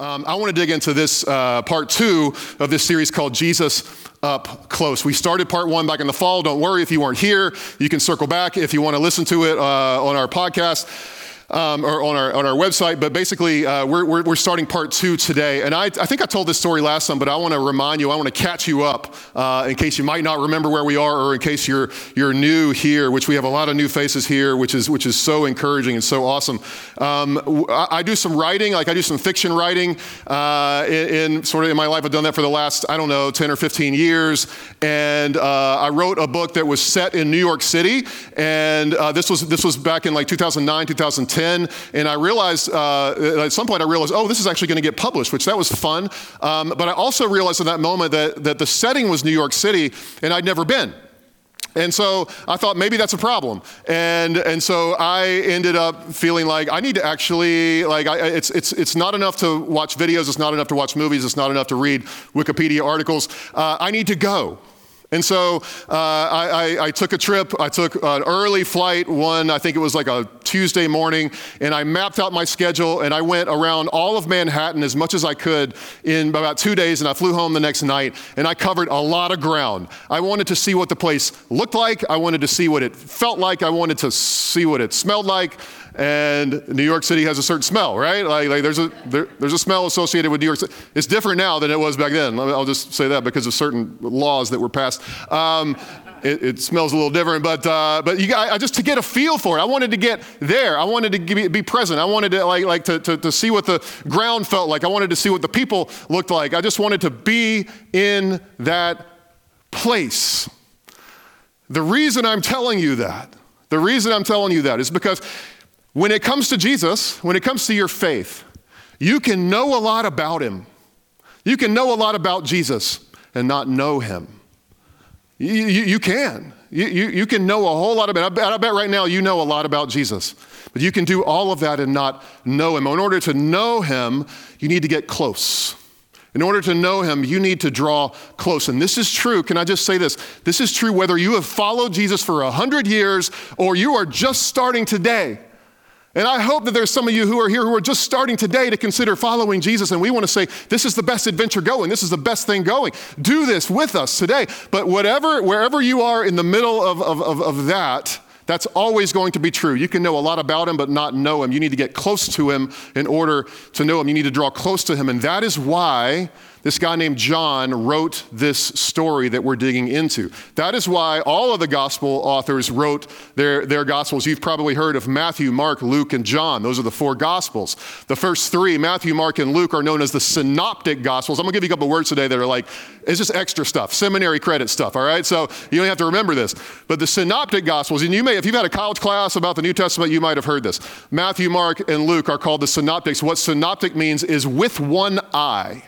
Um, I want to dig into this uh, part two of this series called Jesus Up Close. We started part one back in the fall. Don't worry if you weren't here. You can circle back if you want to listen to it uh, on our podcast um, or on our, on our website. But basically, uh, we're, we're, we're, starting part two today. And I, I think I told this story last time, but I want to remind you, I want to catch you up uh, in case you might not remember where we are or in case you're, you're new here, which we have a lot of new faces here, which is, which is so encouraging and so awesome. Um, I, I, do some writing, like I do some fiction writing uh, in, in, sort of in my life. I've done that for the last, I don't know, 10 or 15 years. And uh, I wrote a book that was set in New York City. And uh, this, was, this was back in like 2009, 2010. 10, and I realized uh, at some point I realized, oh, this is actually going to get published, which that was fun. Um, but I also realized in that moment that, that the setting was New York City, and I'd never been. And so I thought maybe that's a problem. And, and so I ended up feeling like I need to actually, like, I, it's, it's, it's not enough to watch videos, it's not enough to watch movies, it's not enough to read Wikipedia articles. Uh, I need to go. And so uh, I, I, I, took a trip. I took an early flight, one, I think it was like a Tuesday morning, and I mapped out my schedule and I went around all of Manhattan as much as I could in about two days, and I flew home the next night, and I covered a lot of ground. I wanted to see what the place looked like, I wanted to see what it felt like, I wanted to see what it smelled like and New York City has a certain smell, right? Like, like there's, a, there, there's a smell associated with New York City. It's different now than it was back then. I'll just say that because of certain laws that were passed. Um, it, it, smells a little different, but, uh, but you, I, just to get a feel for it, I wanted to get there. I wanted to be, be present. I wanted to, like, like to, to, to see what the ground felt like. I wanted to see what the people looked like. I just wanted to be in that place. The reason I'm telling you that, the reason I'm telling you that is because when it comes to Jesus, when it comes to your faith, you can know a lot about him. You can know a lot about Jesus and not know him. You, you, you can. You, you, you, can know a whole lot about I I bet right now you know a lot about Jesus. But you can do all of that and not know him. In order to know him, you need to get close. In order to know him, you need to draw close. And this is true. Can I just say this? This is true whether you have followed Jesus for a hundred years or you are just starting today. And I hope that there's some of you who are here who are just starting today to consider following Jesus, and we want to say, this is the best adventure going. This is the best thing going. Do this with us today. But whatever, wherever you are in the middle of, of, of, of that, that's always going to be true. You can know a lot about him, but not know him. You need to get close to him in order to know him. You need to draw close to him. And that is why this guy named John wrote this story that we're digging into. That is why all of the gospel authors wrote their, their gospels. You've probably heard of Matthew, Mark, Luke, and John. Those are the four gospels. The first three, Matthew, Mark, and Luke, are known as the synoptic gospels. I'm gonna give you a couple words today that are like, it's just extra stuff, seminary credit stuff, all right? So you don't have to remember this. But the synoptic gospels, and you may, if you've had a college class about the New Testament, you might have heard this. Matthew, Mark, and Luke are called the synoptics. What synoptic means is with one eye.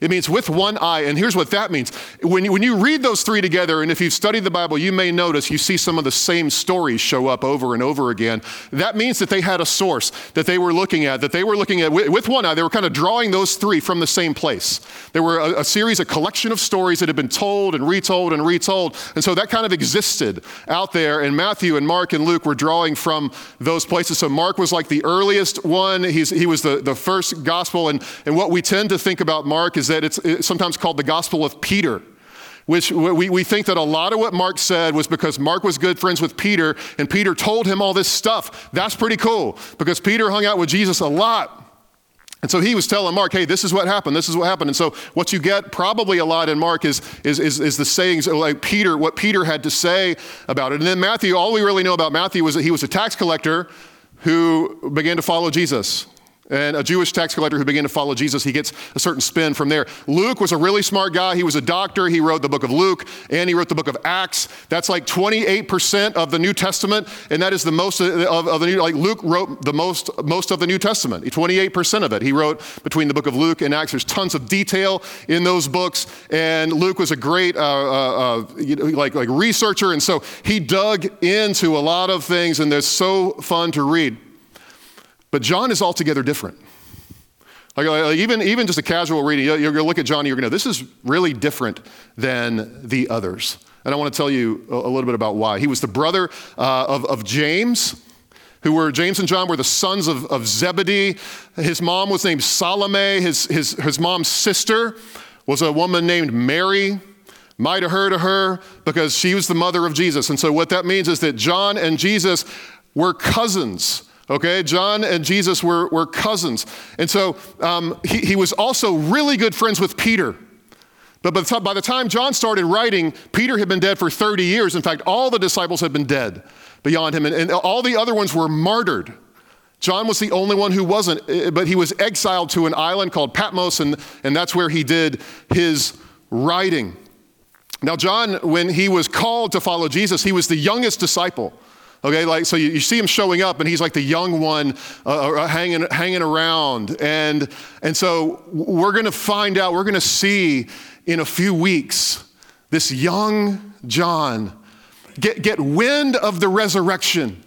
It means with one eye. And here's what that means. When you, when you read those three together, and if you've studied the Bible, you may notice you see some of the same stories show up over and over again. That means that they had a source that they were looking at, that they were looking at with, with one eye. They were kind of drawing those three from the same place. There were a, a series, a collection of stories that had been told and retold and retold. And so that kind of existed out there. And Matthew and Mark and Luke were drawing from those places. So Mark was like the earliest one. He's, he was the, the first gospel. And, and what we tend to think about Mark is is that it's, sometimes called the Gospel of Peter which we, we think that a lot of what Mark said was because Mark was good friends with Peter and Peter told him all this stuff. That's pretty cool because Peter hung out with Jesus a lot. And so he was telling Mark, hey, this is what happened, this is what happened. And so what you get probably a lot in Mark is, is, is, is the sayings like Peter, what Peter had to say about it. And then Matthew, all we really know about Matthew was that he was a tax collector who began to follow Jesus. And a Jewish tax collector who began to follow Jesus, he gets a certain spin from there. Luke was a really smart guy. He was a doctor. He wrote the book of Luke and he wrote the book of Acts. That's like 28% of the New Testament, and that is the most of, of the New, like Luke wrote the most, most of the New Testament, 28% of it. He wrote between the book of Luke and Acts. There's tons of detail in those books, and Luke was a great uh, uh, uh, like, like researcher, and so he dug into a lot of things, and they're so fun to read. But John is altogether different. Like, like, even, even just a casual reading, you're going to look at John and you're going to know this is really different than the others. And I want to tell you a, a little bit about why. He was the brother uh, of, of James, who were, James and John were the sons of, of Zebedee. His mom was named Salome. His, his, his mom's sister was a woman named Mary. Might have heard of her because she was the mother of Jesus. And so, what that means is that John and Jesus were cousins. Okay, John and Jesus were, were cousins. And so um, he, he was also really good friends with Peter. But by the, time, by the time John started writing, Peter had been dead for 30 years. In fact, all the disciples had been dead beyond him, and, and all the other ones were martyred. John was the only one who wasn't, eh, but he was exiled to an island called Patmos, and, and that's where he did his writing. Now, John, when he was called to follow Jesus, he was the youngest disciple. Okay, like, so you, you, see him showing up and he's like the young one uh, uh hanging, hanging around. And, and so we're going to find out, we're going to see in a few weeks this young John get, get wind of the resurrection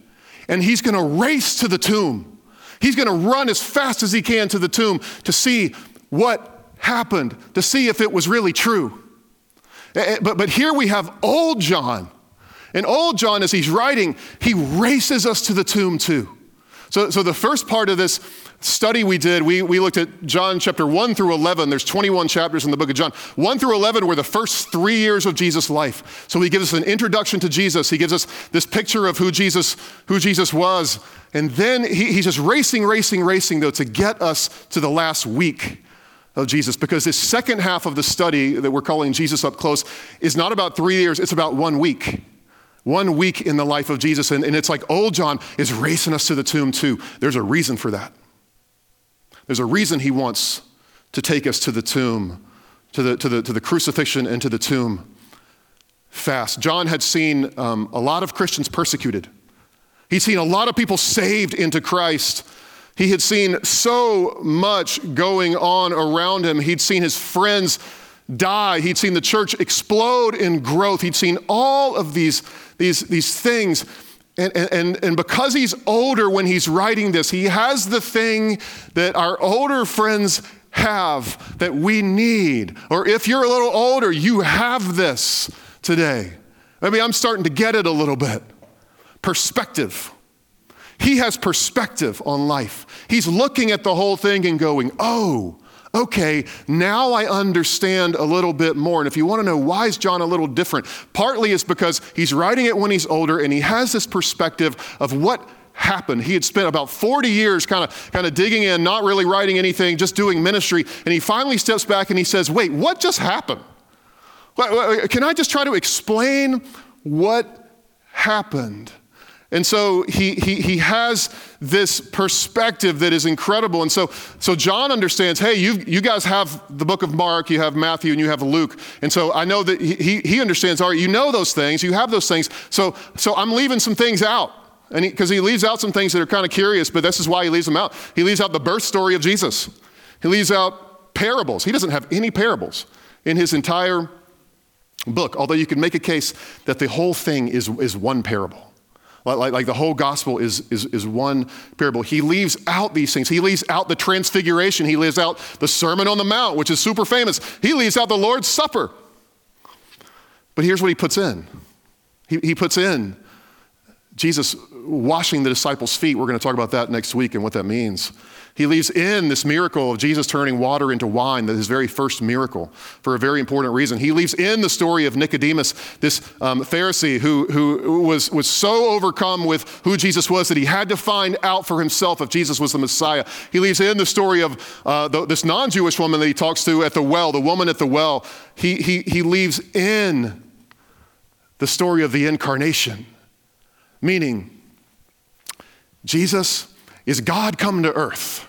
and he's going to race to the tomb. He's going to run as fast as he can to the tomb to see what happened, to see if it was really true. But, but here we have old John and old John, as he's writing, he races us to the tomb too. So, so the first part of this study we did, we, we looked at John chapter 1 through 11. There's 21 chapters in the book of John. 1 through 11 were the first three years of Jesus' life. So he gives us an introduction to Jesus. He gives us this picture of who Jesus, who Jesus was. And then he, he's just racing, racing, racing, though, to get us to the last week of Jesus. Because this second half of the study that we're calling Jesus Up Close is not about three years, it's about one week. One week in the life of Jesus, and, and it's like old John is racing us to the tomb too. There's a reason for that. There's a reason he wants to take us to the tomb, to the, to the, to the crucifixion and to the tomb fast. John had seen um, a lot of Christians persecuted. He'd seen a lot of people saved into Christ. He had seen so much going on around him. He'd seen his friends die. He'd seen the church explode in growth. He'd seen all of these, these, these things. And, and, and because he's older when he's writing this, he has the thing that our older friends have that we need. Or if you're a little older, you have this today. Maybe I'm starting to get it a little bit. Perspective. He has perspective on life. He's looking at the whole thing and going, oh, okay, now I understand a little bit more. And if you want to know why is John a little different, partly it's because he's writing it when he's older and he has this perspective of what happened. He had spent about 40 years kind of kind of digging in, not really writing anything, just doing ministry, and he finally steps back and he says, "Wait, what just happened? Can I just try to explain what happened?" And so he, he, he has this perspective that is incredible. And so, so John understands hey, you, you guys have the book of Mark, you have Matthew, and you have Luke. And so I know that he, he understands, all right, you know those things, you have those things. So, so I'm leaving some things out. And because he, he leaves out some things that are kind of curious, but this is why he leaves them out. He leaves out the birth story of Jesus, he leaves out parables. He doesn't have any parables in his entire book, although you can make a case that the whole thing is, is one parable. Like, like, the whole gospel is, is, is one parable. He leaves out these things. He leaves out the transfiguration. He leaves out the Sermon on the Mount, which is super famous. He leaves out the Lord's Supper. But here's what he puts in he, he puts in Jesus washing the disciples' feet. We're going to talk about that next week and what that means. He leaves in this miracle of Jesus turning water into wine, that his very first miracle, for a very important reason. He leaves in the story of Nicodemus, this um, Pharisee who, who was, was so overcome with who Jesus was that he had to find out for himself if Jesus was the Messiah. He leaves in the story of uh, the, this non Jewish woman that he talks to at the well, the woman at the well. He, he, he leaves in the story of the incarnation, meaning Jesus is God come to earth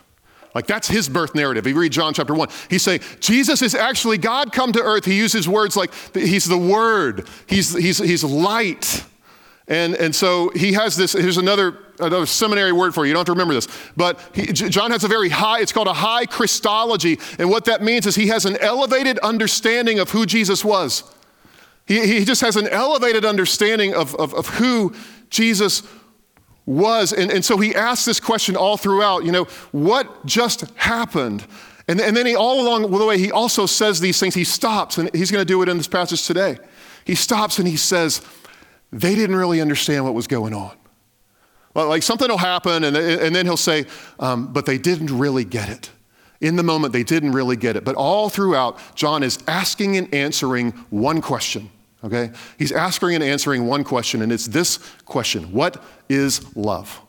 Like that's his birth narrative. You read John chapter 1, he's saying Jesus is actually God come to earth. He uses words like he's the word, he's, he's, he's light. And, and so he has this, here's another, another seminary word for you. You don't have to remember this. But he, John has a very high, it's called a high Christology. And what that means is he has an elevated understanding of who Jesus was. He, he just has an elevated understanding of, of, of who Jesus was. And, and so he asks this question all throughout, you know, what just happened? And, and then he, all along the way, he also says these things. He stops, and he's going to do it in this passage today. He stops and he says, they didn't really understand what was going on. Like something will happen, and, and then he'll say, um, but they didn't really get it. In the moment, they didn't really get it. But all throughout, John is asking and answering one question, okay? He's asking and answering one question, and it's this question What is love?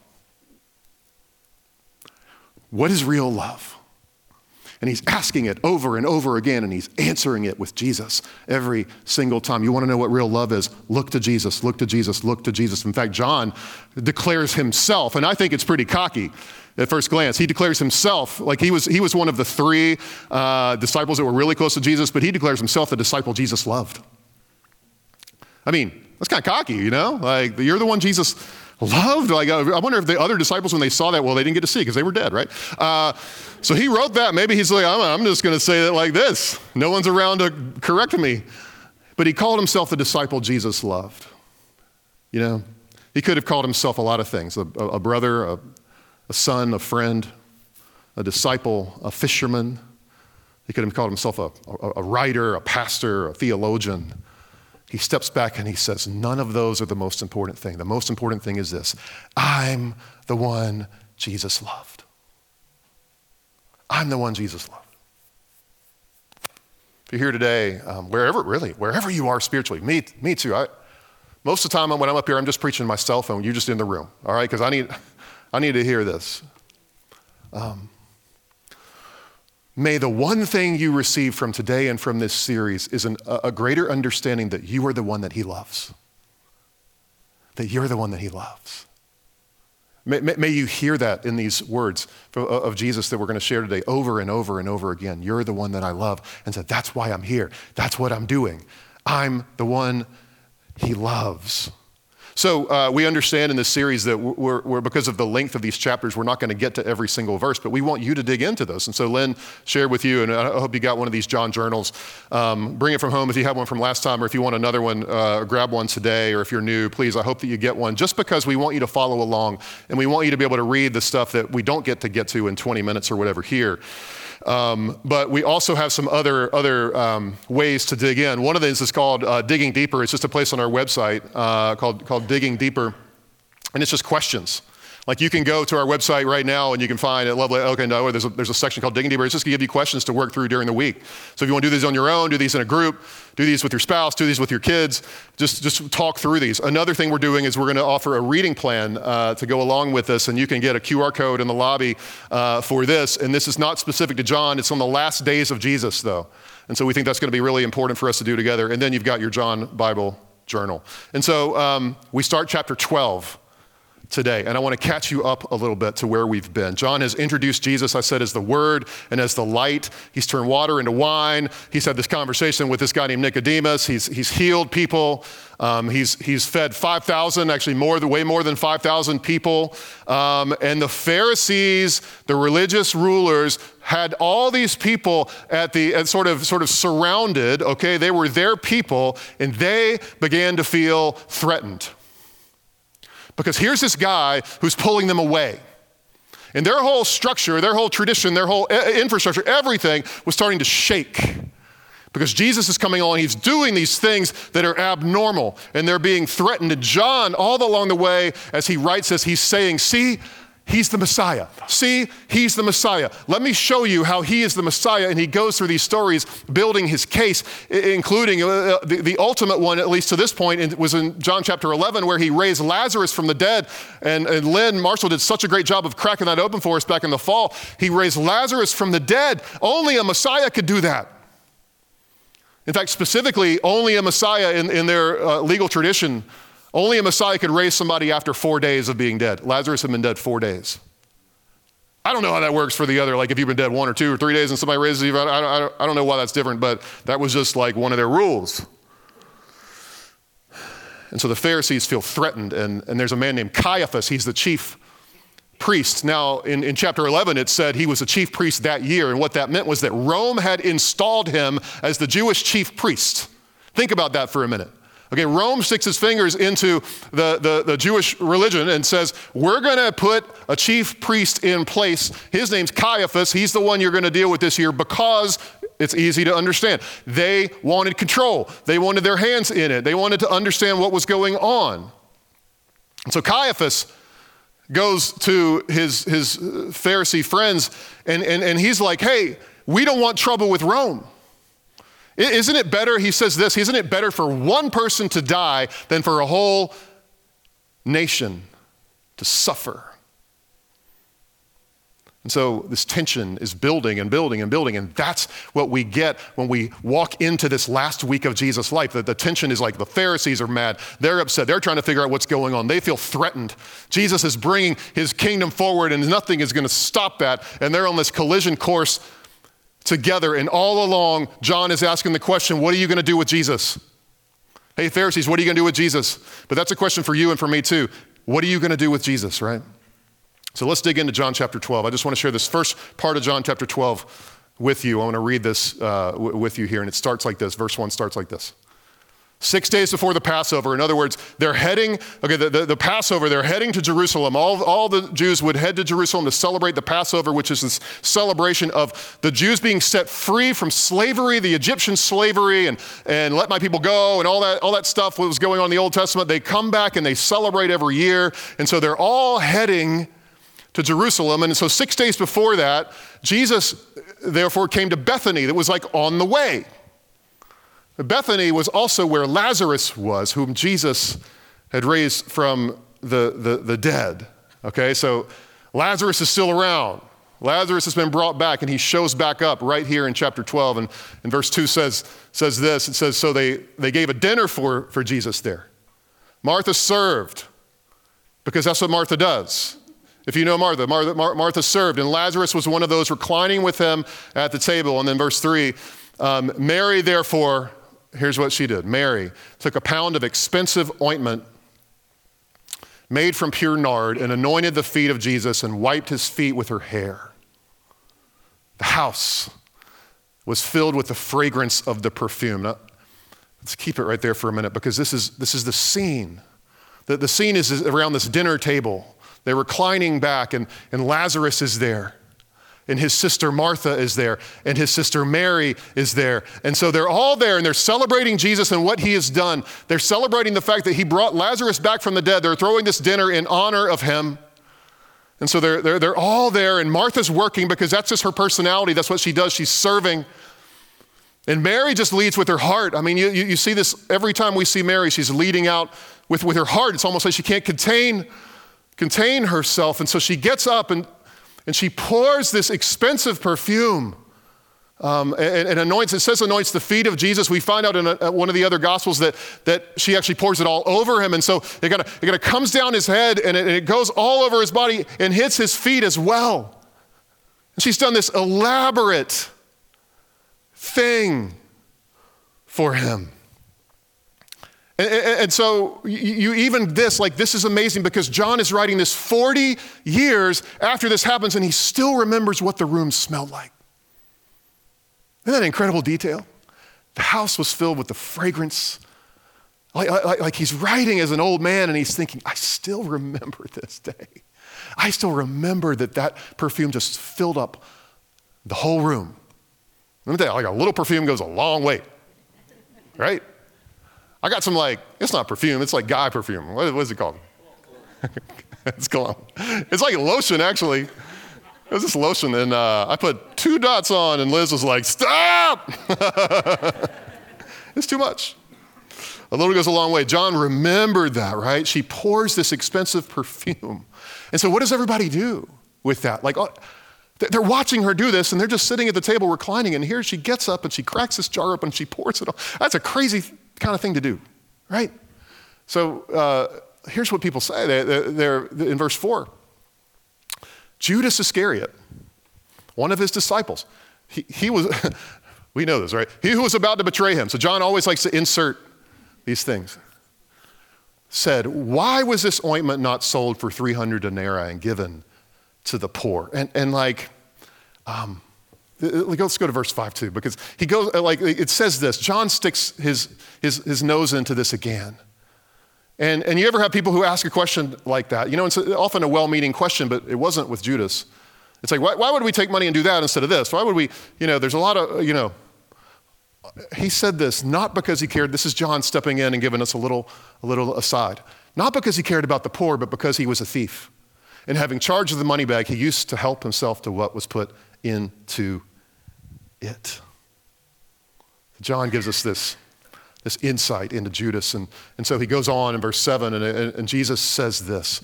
What is real love? And he's asking it over and over again, and he's answering it with Jesus every single time. You want to know what real love is? Look to Jesus, look to Jesus, look to Jesus. In fact, John declares himself, and I think it's pretty cocky at first glance. He declares himself like he was, he was one of the three uh, disciples that were really close to Jesus, but he declares himself the disciple Jesus loved. I mean, that's kind of cocky, you know? Like, you're the one Jesus loved. Like, I wonder if the other disciples, when they saw that, well, they didn't get to see because they were dead, right? Uh, so he wrote that. Maybe he's like, I'm, I'm just going to say it like this. No one's around to correct me. But he called himself the disciple Jesus loved. You know, he could have called himself a lot of things a, a brother, a, a son, a friend, a disciple, a fisherman. He could have called himself a, a, a writer, a pastor, a theologian. He steps back and he says, None of those are the most important thing. The most important thing is this I'm the one Jesus loved. I'm the one Jesus loved. If you're here today, um, wherever, really, wherever you are spiritually, me, me too. I, most of the time when I'm up here, I'm just preaching my cell phone. You're just in the room, all right? Because I need, I need to hear this. Um, may the one thing you receive from today and from this series is an, a greater understanding that you are the one that He loves. That you're the one that He loves. May, may, you hear that in these words of Jesus that we're going to share today over and over and over again. You're the one that I love. And said, That's why I'm here. That's what I'm doing. I'm the one he loves. So uh, we understand in this series that we're, we're, because of the length of these chapters, we're not going to get to every single verse, but we want you to dig into those. And so Lynn shared with you, and I hope you got one of these John journals. Um, bring it from home if you have one from last time, or if you want another one, uh, grab one today. Or if you're new, please, I hope that you get one. Just because we want you to follow along, and we want you to be able to read the stuff that we don't get to get to in 20 minutes or whatever here. Um, but we also have some other, other um, ways to dig in. One of these is called uh, Digging Deeper. It's just a place on our website uh, called, called Digging Deeper. And it's just questions. Like you can go to our website right now and you can find at Lovely Okay, no, there's a, there's a section called Digging Deeper. It's just gonna give you questions to work through during the week. So if you want to do these on your own, do these in a group, do these with your spouse, do these with your kids, just, just talk through these. Another thing we're doing is we're gonna offer a reading plan uh, to go along with this, and you can get a QR code in the lobby uh, for this. And this is not specific to John, it's on the last days of Jesus, though. And so we think that's gonna be really important for us to do together. And then you've got your John Bible journal. And so um, we start chapter 12 today. And I want to catch you up a little bit to where we've been. John has introduced Jesus, I said, as the Word and as the light. He's turned water into wine. He's had this conversation with this guy named Nicodemus. He's, he's healed people. Um, he's, he's fed 5,000, actually more, way more than 5,000 people. Um, and the Pharisees, the religious rulers, had all these people at the at sort of sort of surrounded. Okay, they were their people, and they began to feel threatened. Because here's this guy who's pulling them away. And their whole structure, their whole tradition, their whole eh, eh, infrastructure, everything was starting to shake. Because Jesus is coming along, he's doing these things that are abnormal and they're being threatened. And John, all along the way, as he writes this, he's saying, See, He's the Messiah. See, he's the Messiah. Let me show you how he is the Messiah. And he goes through these stories, building his case, including uh, uh, the, the ultimate one, at least to this point, was in John chapter 11, where he raised Lazarus from the dead. And, and Lynn Marshall did such a great job of cracking that open for us back in the fall. He raised Lazarus from the dead. Only a Messiah could do that. In fact, specifically, only a Messiah in, in their uh, legal tradition only a Messiah could raise somebody after four days of being dead. Lazarus had been dead four days. I don't know how that works for the other, like if you've been dead one or two or three days and somebody raises you, I, I, I don't know why that's different, but that was just like one of their rules. And so the Pharisees feel threatened, and, and there's a man named Caiaphas, he's the chief priest. Now, in, in chapter 11, it said he was a chief priest that year, and what that meant was that Rome had installed him as the Jewish chief priest. Think about that for a minute. Okay, Rome sticks its fingers into the, the, the Jewish religion and says, We're going to put a chief priest in place. His name's Caiaphas. He's the one you're going to deal with this year because it's easy to understand. They wanted control, they wanted their hands in it, they wanted to understand what was going on. And so Caiaphas goes to his, his uh, Pharisee friends and, and, and he's like, Hey, we don't want trouble with Rome. Isn't it better, he says this, isn't it better for one person to die than for a whole nation to suffer? And so this tension is building and building and building. And that's what we get when we walk into this last week of Jesus' life. The, the tension is like the Pharisees are mad. They're upset. They're trying to figure out what's going on. They feel threatened. Jesus is bringing his kingdom forward, and nothing is going to stop that. And they're on this collision course together. And all along, John is asking the question what are you going to do with Jesus? Hey, Pharisees, what are you going to do with Jesus? But that's a question for you and for me too. What are you going to do with Jesus, right? So let's dig into John chapter 12. I just want to share this first part of John chapter 12 with you. I want to read this uh, w- with you here, and it starts like this. Verse 1 starts like this. Six days before the Passover, in other words, they're heading, okay, the, the, the, Passover, they're heading to Jerusalem. All, all the Jews would head to Jerusalem to celebrate the Passover, which is this celebration of the Jews being set free from slavery, the Egyptian slavery, and, and let my people go, and all that, all that stuff what was going on in the Old Testament. They come back and they celebrate every year. And so they're all heading to Jerusalem. And so six days before that, Jesus therefore came to Bethany, that was like on the way. Bethany was also where Lazarus was, whom Jesus had raised from the, the, the dead. Okay, so Lazarus is still around. Lazarus has been brought back and he shows back up right here in chapter 12. And, and verse 2 says, says this it says, So they, they gave a dinner for, for Jesus there. Martha served because that's what Martha does. If you know Martha, Martha, Martha served, and Lazarus was one of those reclining with him at the table. And then verse 3 um, Mary, therefore, here's what she did Mary took a pound of expensive ointment made from pure nard and anointed the feet of Jesus and wiped his feet with her hair. The house was filled with the fragrance of the perfume. Now, let's keep it right there for a minute because this is, this is the scene. The, the scene is around this dinner table. They're reclining back, and, and Lazarus is there and his sister Martha is there, and his sister Mary is there. And so they're all there and they're celebrating Jesus and what he has done. They're celebrating the fact that he brought Lazarus back from the dead. They're throwing this dinner in honor of him. And so they're, they're, they're all there, and Martha's working because that's just her personality. That's what she does. She's serving. And Mary just leads with her heart. I mean, you, you see this every time we see Mary, she's leading out with, with her heart. It's almost like she can't contain, contain herself. And so she gets up and and she pours this expensive perfume um, and, and, anoints, it says anoints the feet of Jesus. We find out in a, one of the other gospels that, that she actually pours it all over him. And so it kind of comes down his head and it, and it goes all over his body and hits his feet as well. And she's done this elaborate thing for him. And, and, so you even this, like this is amazing because John is writing this 40 years after this happens and he still remembers what the room smelled like. Isn't that incredible detail? The house was filled with the fragrance. Like, like, like he's writing as an old man and he's thinking, I still remember this day. I still remember that that perfume just filled up the whole room. Let me tell you, like a little perfume goes a long way, right? I got some like, it's not perfume, it's like guy perfume. What, what is it called? it's cologne. It's like lotion, actually. It was this lotion, and uh, I put two dots on, and Liz was like, stop! it's too much. A little goes a long way. John remembered that, right? She pours this expensive perfume. And so, what does everybody do with that? Like, oh, they're watching her do this, and they're just sitting at the table reclining, and here she gets up and she cracks this jar open and she pours it on. That's a crazy kind of thing to do, right? So uh, here's what people say. They're, they're, in verse 4. Judas Iscariot, one of his disciples, he, he was, we know this, right? He who was about to betray him. So John always likes to insert these things. Said, Why was this ointment not sold for 300 denarii and given to the poor? And, and like, um, Uh, uh, let's go to verse 5 too, because he goes, uh, like, it says this. John sticks his, his, his nose into this again. And, and you ever have people who ask a question like that? You know, it's often a well meaning question, but it wasn't with Judas. It's like, why, why would we take money and do that instead of this? Why would we, you know, there's a lot of, you know, he said this not because he cared, this is John stepping in and giving us a little, a little aside. Not because he cared about the poor, but because he was a thief. And having charge of the money bag, he used to help himself to what was put into it. John gives us this this insight into Judas. And, and so he goes on in verse 7, and, and, Jesus says this.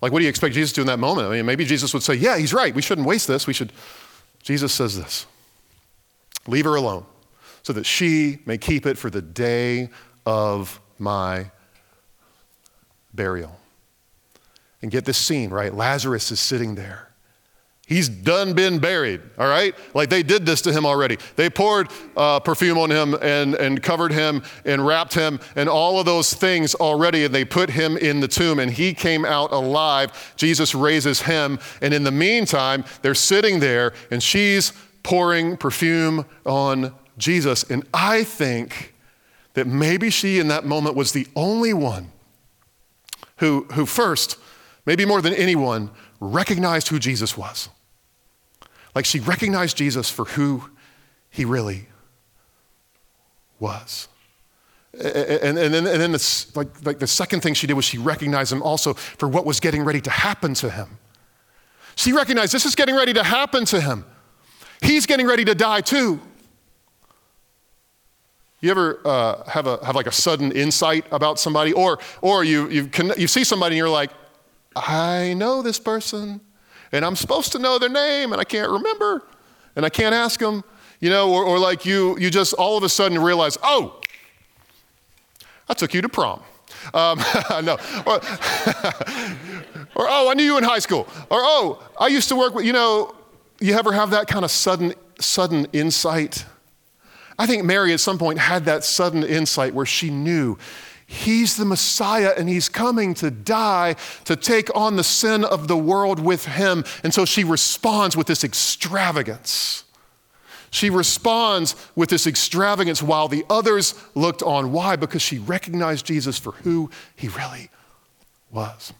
Like, what do you expect Jesus to do in that moment? I mean, maybe Jesus would say, Yeah, he's right. We shouldn't waste this. We should. Jesus says this Leave her alone so that she may keep it for the day of my burial. And get this scene, right? Lazarus is sitting there. He's done been buried, all right? Like they did this to him already. They poured uh, perfume on him and, and covered him and wrapped him and all of those things already, and they put him in the tomb, and he came out alive. Jesus raises him, and in the meantime, they're sitting there, and she's pouring perfume on Jesus. And I think that maybe she in that moment was the only one who, who first, maybe more than anyone, recognized who Jesus was. Like she recognized Jesus for who he really was. And, and, then, and then this, like, like the second thing she did was she recognized him also for what was getting ready to happen to him. She recognized this is getting ready to happen to him. He's getting ready to die too. You ever uh, have, a, have like a sudden insight about somebody? Or, or you, you, can, you see somebody and you're like, I know this person and I'm supposed to know their name and I can't remember and I can't ask them, you know, or, or like you, you just all of a sudden realize, oh, I took you to prom. Um, no. Or, or, oh, I knew you in high school. Or, oh, I used to work with, you know, you ever have that kind of sudden, sudden insight? I think Mary at some point had that sudden insight where she knew He's the Messiah and he's coming to die to take on the sin of the world with him. And so she responds with this extravagance. She responds with this extravagance while the others looked on. Why? Because she recognized Jesus for who he really was.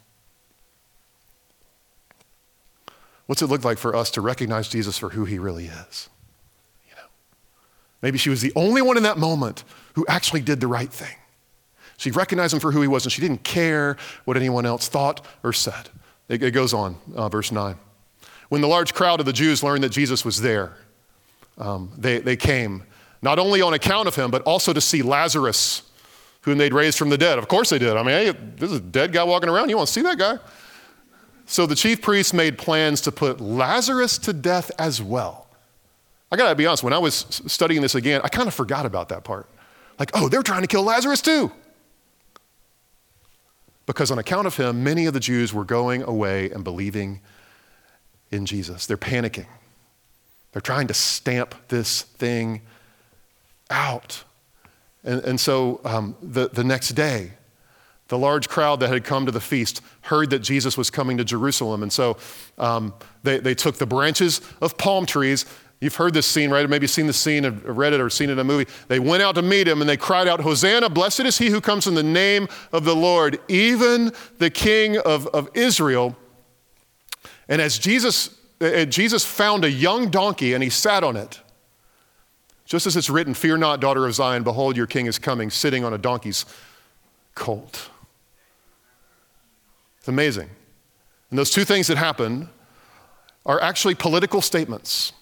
What's it look like for us to recognize Jesus for who he really is? You know, maybe she was the only one in that moment who actually did the right thing. She recognized him for who he was, and she didn't care what anyone else thought or said. It, it goes on, uh, verse 9. When the large crowd of the Jews learned that Jesus was there, um, they, they came, not only on account of him, but also to see Lazarus, whom they'd raised from the dead. Of course they did. I mean, hey, this is a dead guy walking around. You want to see that guy? So the chief priests made plans to put Lazarus to death as well. I gotta be honest, when I was studying this again, I kind of forgot about that part. Like, oh, they're trying to kill Lazarus too because on account of him, many of the Jews were going away and believing in Jesus. They're panicking. They're trying to stamp this thing out. And, and so um, the, the next day, the large crowd that had come to the feast heard that Jesus was coming to Jerusalem. And so um, they, they took the branches of palm trees You've heard this scene, right? Maybe seen the scene, read it, or seen it in a movie. They went out to meet him and they cried out, Hosanna, blessed is he who comes in the name of the Lord, even the King of, of Israel. And as Jesus, uh, Jesus found a young donkey and he sat on it, just as it's written, Fear not, daughter of Zion, behold, your king is coming, sitting on a donkey's colt. It's amazing. And those two things that happen are actually political statements.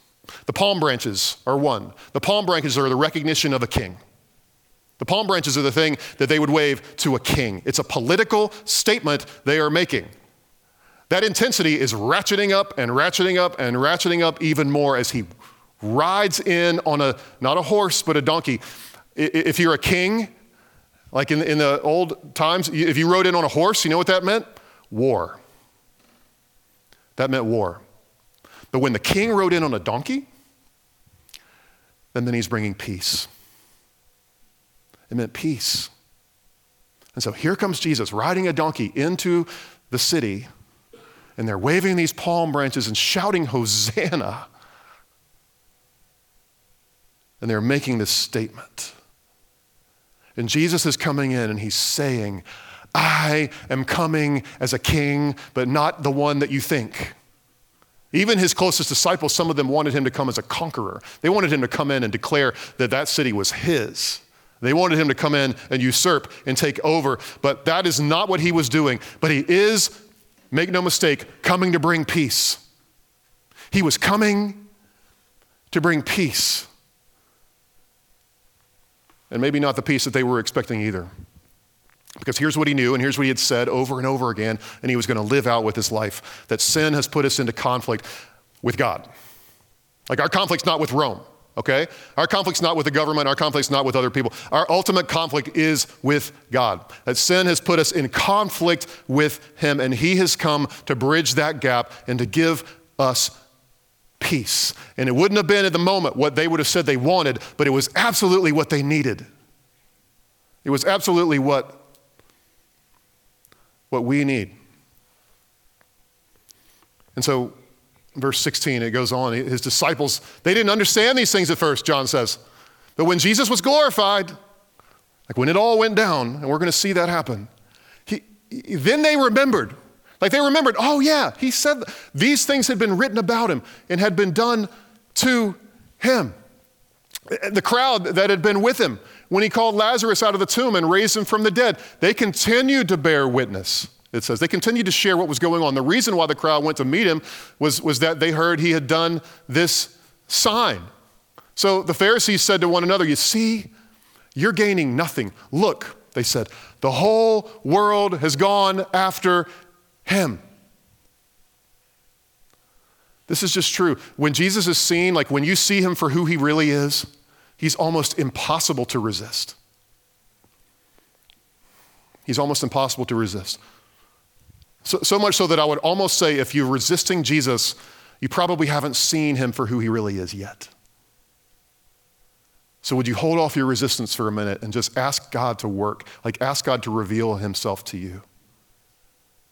The palm branches are one. The palm branches are the recognition of a king. The palm branches are the thing that they would wave to a king. It's a political statement they are making. That intensity is ratcheting up and ratcheting up and ratcheting up even more as he rides in on a, not a horse, but a donkey. If you're a king, like in, in the old times, if you rode in on a horse, you know what that meant? War. That meant war. But when the king rode in on a donkey, then, then he's bringing peace. It meant peace. And so here comes Jesus riding a donkey into the city, and they're waving these palm branches and shouting, Hosanna. And they're making this statement. And Jesus is coming in and he's saying, I am coming as a king, but not the one that you think. Even his closest disciples, some of them wanted him to come as a conqueror. They wanted him to come in and declare that that city was his. They wanted him to come in and usurp and take over, but that is not what he was doing. But he is, make no mistake, coming to bring peace. He was coming to bring peace. And maybe not the peace that they were expecting either. Because here's what he knew, and here's what he had said over and over again, and he was going to live out with his life that sin has put us into conflict with God. Like our conflict's not with Rome, okay? Our conflict's not with the government, our conflict's not with other people. Our ultimate conflict is with God. That sin has put us in conflict with him, and he has come to bridge that gap and to give us peace. And it wouldn't have been at the moment what they would have said they wanted, but it was absolutely what they needed. It was absolutely what what we need. And so, verse 16, it goes on. His disciples, they didn't understand these things at first, John says. But when Jesus was glorified, like when it all went down, and we're going to see that happen, he, then they remembered. Like they remembered, oh, yeah, he said these things had been written about him and had been done to him. The crowd that had been with him when he called Lazarus out of the tomb and raised him from the dead, they continued to bear witness. It says they continued to share what was going on. The reason why the crowd went to meet him was, was that they heard he had done this sign. So the Pharisees said to one another, You see, you're gaining nothing. Look, they said, the whole world has gone after him. This is just true. When Jesus is seen, like when you see him for who he really is, he's almost impossible to resist. He's almost impossible to resist. So, so much so that I would almost say if you're resisting Jesus, you probably haven't seen him for who he really is yet. So, would you hold off your resistance for a minute and just ask God to work? Like, ask God to reveal himself to you.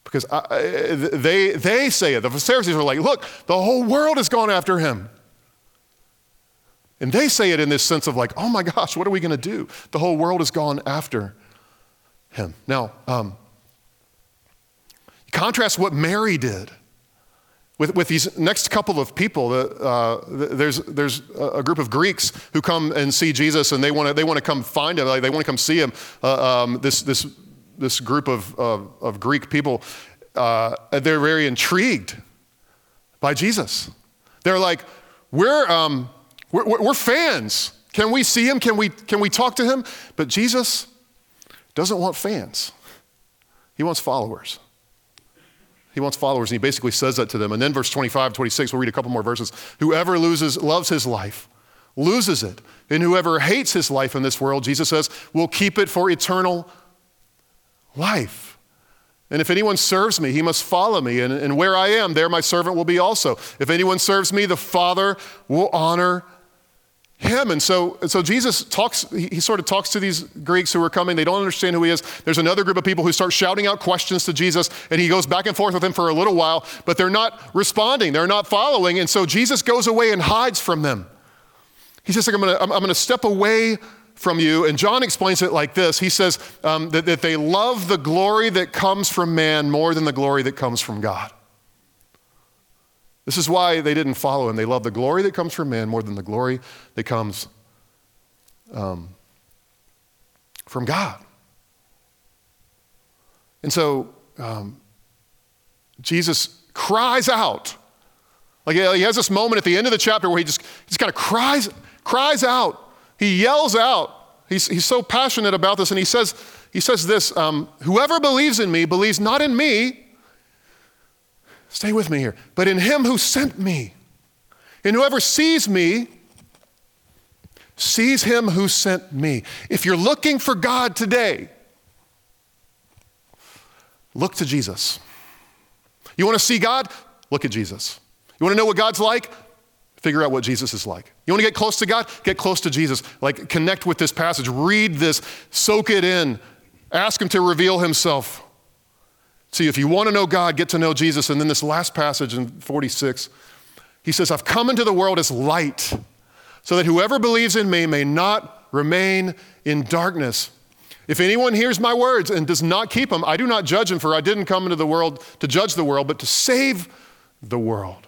Because I, they, they say it. The Pharisees are like, look, the whole world has gone after him. And they say it in this sense of like, oh my gosh, what are we going to do? The whole world has gone after him. Now, um, contrast what Mary did with, with these next couple of people. Uh, there's, there's a group of Greeks who come and see Jesus and they want to they wanna come find him, like they want to come see him. Uh, um, this, this this group of, of, of Greek people, uh, they're very intrigued by Jesus. They're like, we're, um, we're, we're fans. Can we see him? Can we, can we talk to him? But Jesus doesn't want fans, he wants followers. He wants followers, and he basically says that to them. And then verse 25, 26, we'll read a couple more verses. Whoever loses, loves his life, loses it. And whoever hates his life in this world, Jesus says, will keep it for eternal life. And if anyone serves me, he must follow me. And, and where I am, there my servant will be also. If anyone serves me, the Father will honor him. And so, so Jesus talks, he, sort of talks to these Greeks who are coming. They don't understand who he is. There's another group of people who start shouting out questions to Jesus, and he goes back and forth with them for a little while, but they're not responding, they're not following. And so Jesus goes away and hides from them. He says, I'm gonna, I'm, I'm gonna step away from you. And John explains it like this He says um, that, that they love the glory that comes from man more than the glory that comes from God. This is why they didn't follow him. They love the glory that comes from man more than the glory that comes um, from God. And so um, Jesus cries out. Like he has this moment at the end of the chapter where he just, just kind of cries, cries out he yells out. He's, he's so passionate about this, and he says, he says this um, Whoever believes in me believes not in me, stay with me here, but in him who sent me. And whoever sees me sees him who sent me. If you're looking for God today, look to Jesus. You want to see God? Look at Jesus. You want to know what God's like? Figure out what Jesus is like. You want to get close to God? Get close to Jesus. Like, connect with this passage, read this, soak it in, ask Him to reveal Himself. See, if you want to know God, get to know Jesus. And then this last passage in 46, he says, I've come into the world as light, so that whoever believes in me may not remain in darkness. If anyone hears my words and does not keep them, I do not judge him, for I didn't come into the world to judge the world, but to save the world.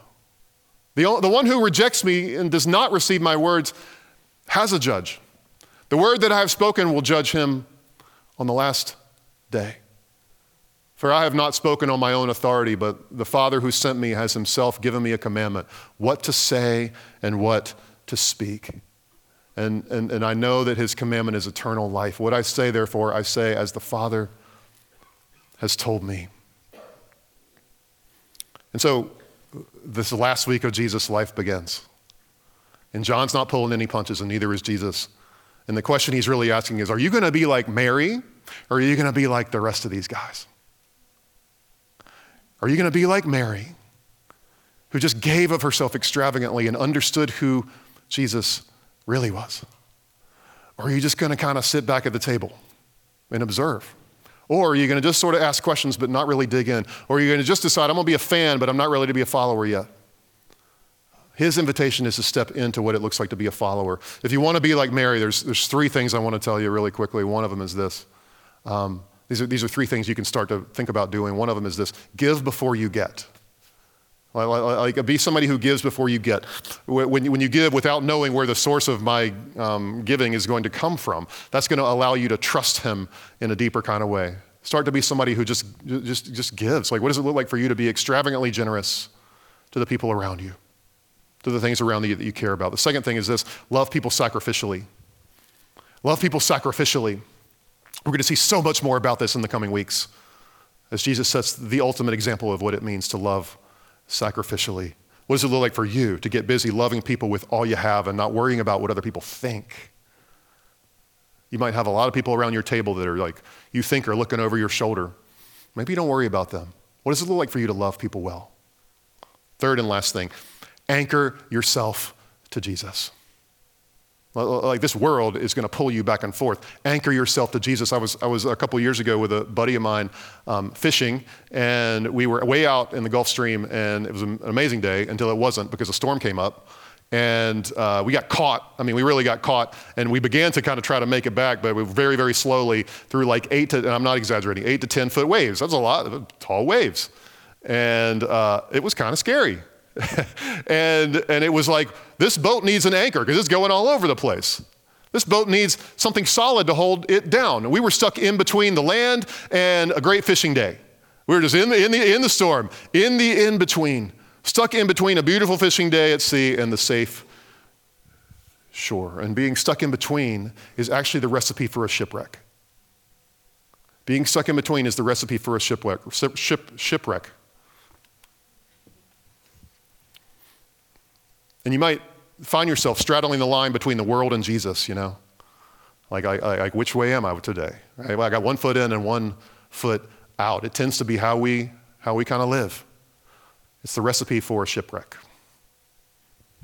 The, the one who rejects me and does not receive my words has a judge. The word that I have spoken will judge him on the last day. For I have not spoken on my own authority, but the Father who sent me has himself given me a commandment what to say and what to speak. And, and, and I know that his commandment is eternal life. What I say, therefore, I say as the Father has told me. And so, this last week of Jesus' life begins. And John's not pulling any punches, and neither is Jesus. And the question he's really asking is Are you going to be like Mary, or are you going to be like the rest of these guys? Are you going to be like Mary, who just gave of herself extravagantly and understood who Jesus really was? Or are you just going to kind of sit back at the table and observe? Or are you going to just sort of ask questions but not really dig in? Or are you going to just decide, I'm going to be a fan, but I'm not really to be a follower yet? His invitation is to step into what it looks like to be a follower. If you want to be like Mary, there's, there's three things I want to tell you really quickly. One of them is this. Um, these, are, these are three things you can start to think about doing. One of them is this give before you get. Like, be somebody who gives before you get. When you, when you give without knowing where the source of my um, giving is going to come from, that's going to allow you to trust Him in a deeper kind of way. Start to be somebody who just, just, just gives. Like, what does it look like for you to be extravagantly generous to the people around you, to the things around you that you care about? The second thing is this love people sacrificially. Love people sacrificially. We're going to see so much more about this in the coming weeks as Jesus sets the ultimate example of what it means to love sacrificially. What does it look like for you to get busy loving people with all you have and not worrying about what other people think? You might have a lot of people around your table that are like, you think are looking over your shoulder. Maybe you don't worry about them. What does it look like for you to love people well? Third and last thing, anchor yourself to Jesus. Like this world is going to pull you back and forth. Anchor yourself to Jesus. I was, I was a couple years ago with a buddy of mine um, fishing, and we were way out in the Gulf Stream, and it was an amazing day until it wasn't because a storm came up. And uh, we got caught. I mean, we really got caught, and we began to kind of try to make it back, but we very, very slowly through like eight to, and I'm not exaggerating, eight to 10 foot waves. That's a lot of tall waves. And uh, it was kind of scary. and, and it was like, this boat needs an anchor because it's going all over the place. This boat needs something solid to hold it down. we were stuck in between the land and a great fishing day. We were just in the, in the, in the storm, in the in between, stuck in between a beautiful fishing day at sea and the safe shore. And being stuck in between is actually the recipe for a shipwreck. Being stuck in between is the recipe for a shipwreck. Ship, shipwreck. And you might find yourself straddling the line between the world and Jesus, you know? Like, I, I, like which way am I today? Right? Well, I got one foot in and one foot out. It tends to be how we, how we kind of live. It's the recipe for a shipwreck.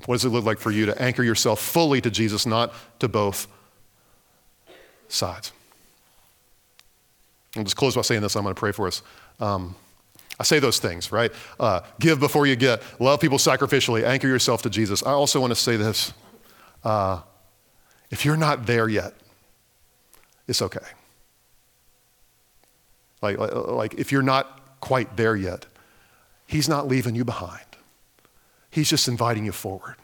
What does it look like for you to anchor yourself fully to Jesus, not to both sides? I'll just close by saying this. I'm going to pray for us. Um, I say those things, right? Uh, give before you get. Love people sacrificially. Anchor yourself to Jesus. I also want to say this. Uh, if you're not there yet, it's okay. Like, like, like, if you're not quite there yet, He's not leaving you behind. He's just inviting you forward.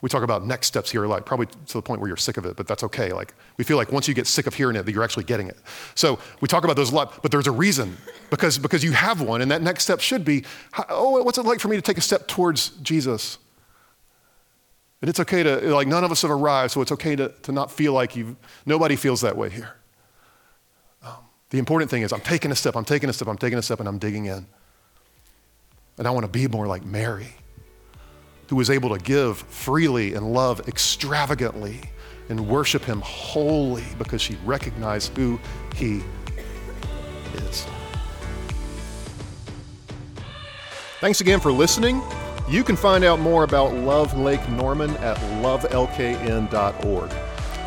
We talk about next steps here, like probably to the point where you're sick of it, but that's okay. Like we feel like once you get sick of hearing it, that you're actually getting it. So we talk about those a lot, but there's a reason because because you have one, and that next step should be, oh, what's it like for me to take a step towards Jesus? And it's okay to like none of us have arrived, so it's okay to, to not feel like you. Nobody feels that way here. Um, the important thing is I'm taking a step, I'm taking a step, I'm taking a step, and I'm digging in. And I want to be more like Mary who was able to give freely and love extravagantly and worship him wholly because she recognized who he is. Thanks again for listening. You can find out more about Love Lake Norman at lovelkn.org.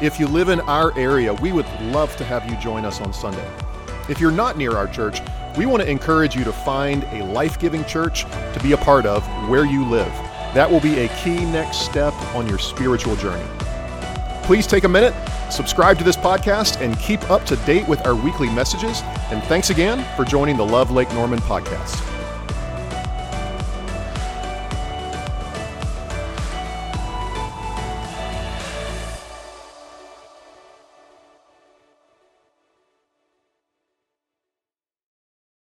If you live in our area, we would love to have you join us on Sunday. If you're not near our church, we want to encourage you to find a life giving church to be a part of where you live. That will be a key next step on your spiritual journey. Please take a minute, subscribe to this podcast, and keep up to date with our weekly messages. And thanks again for joining the Love Lake Norman podcast.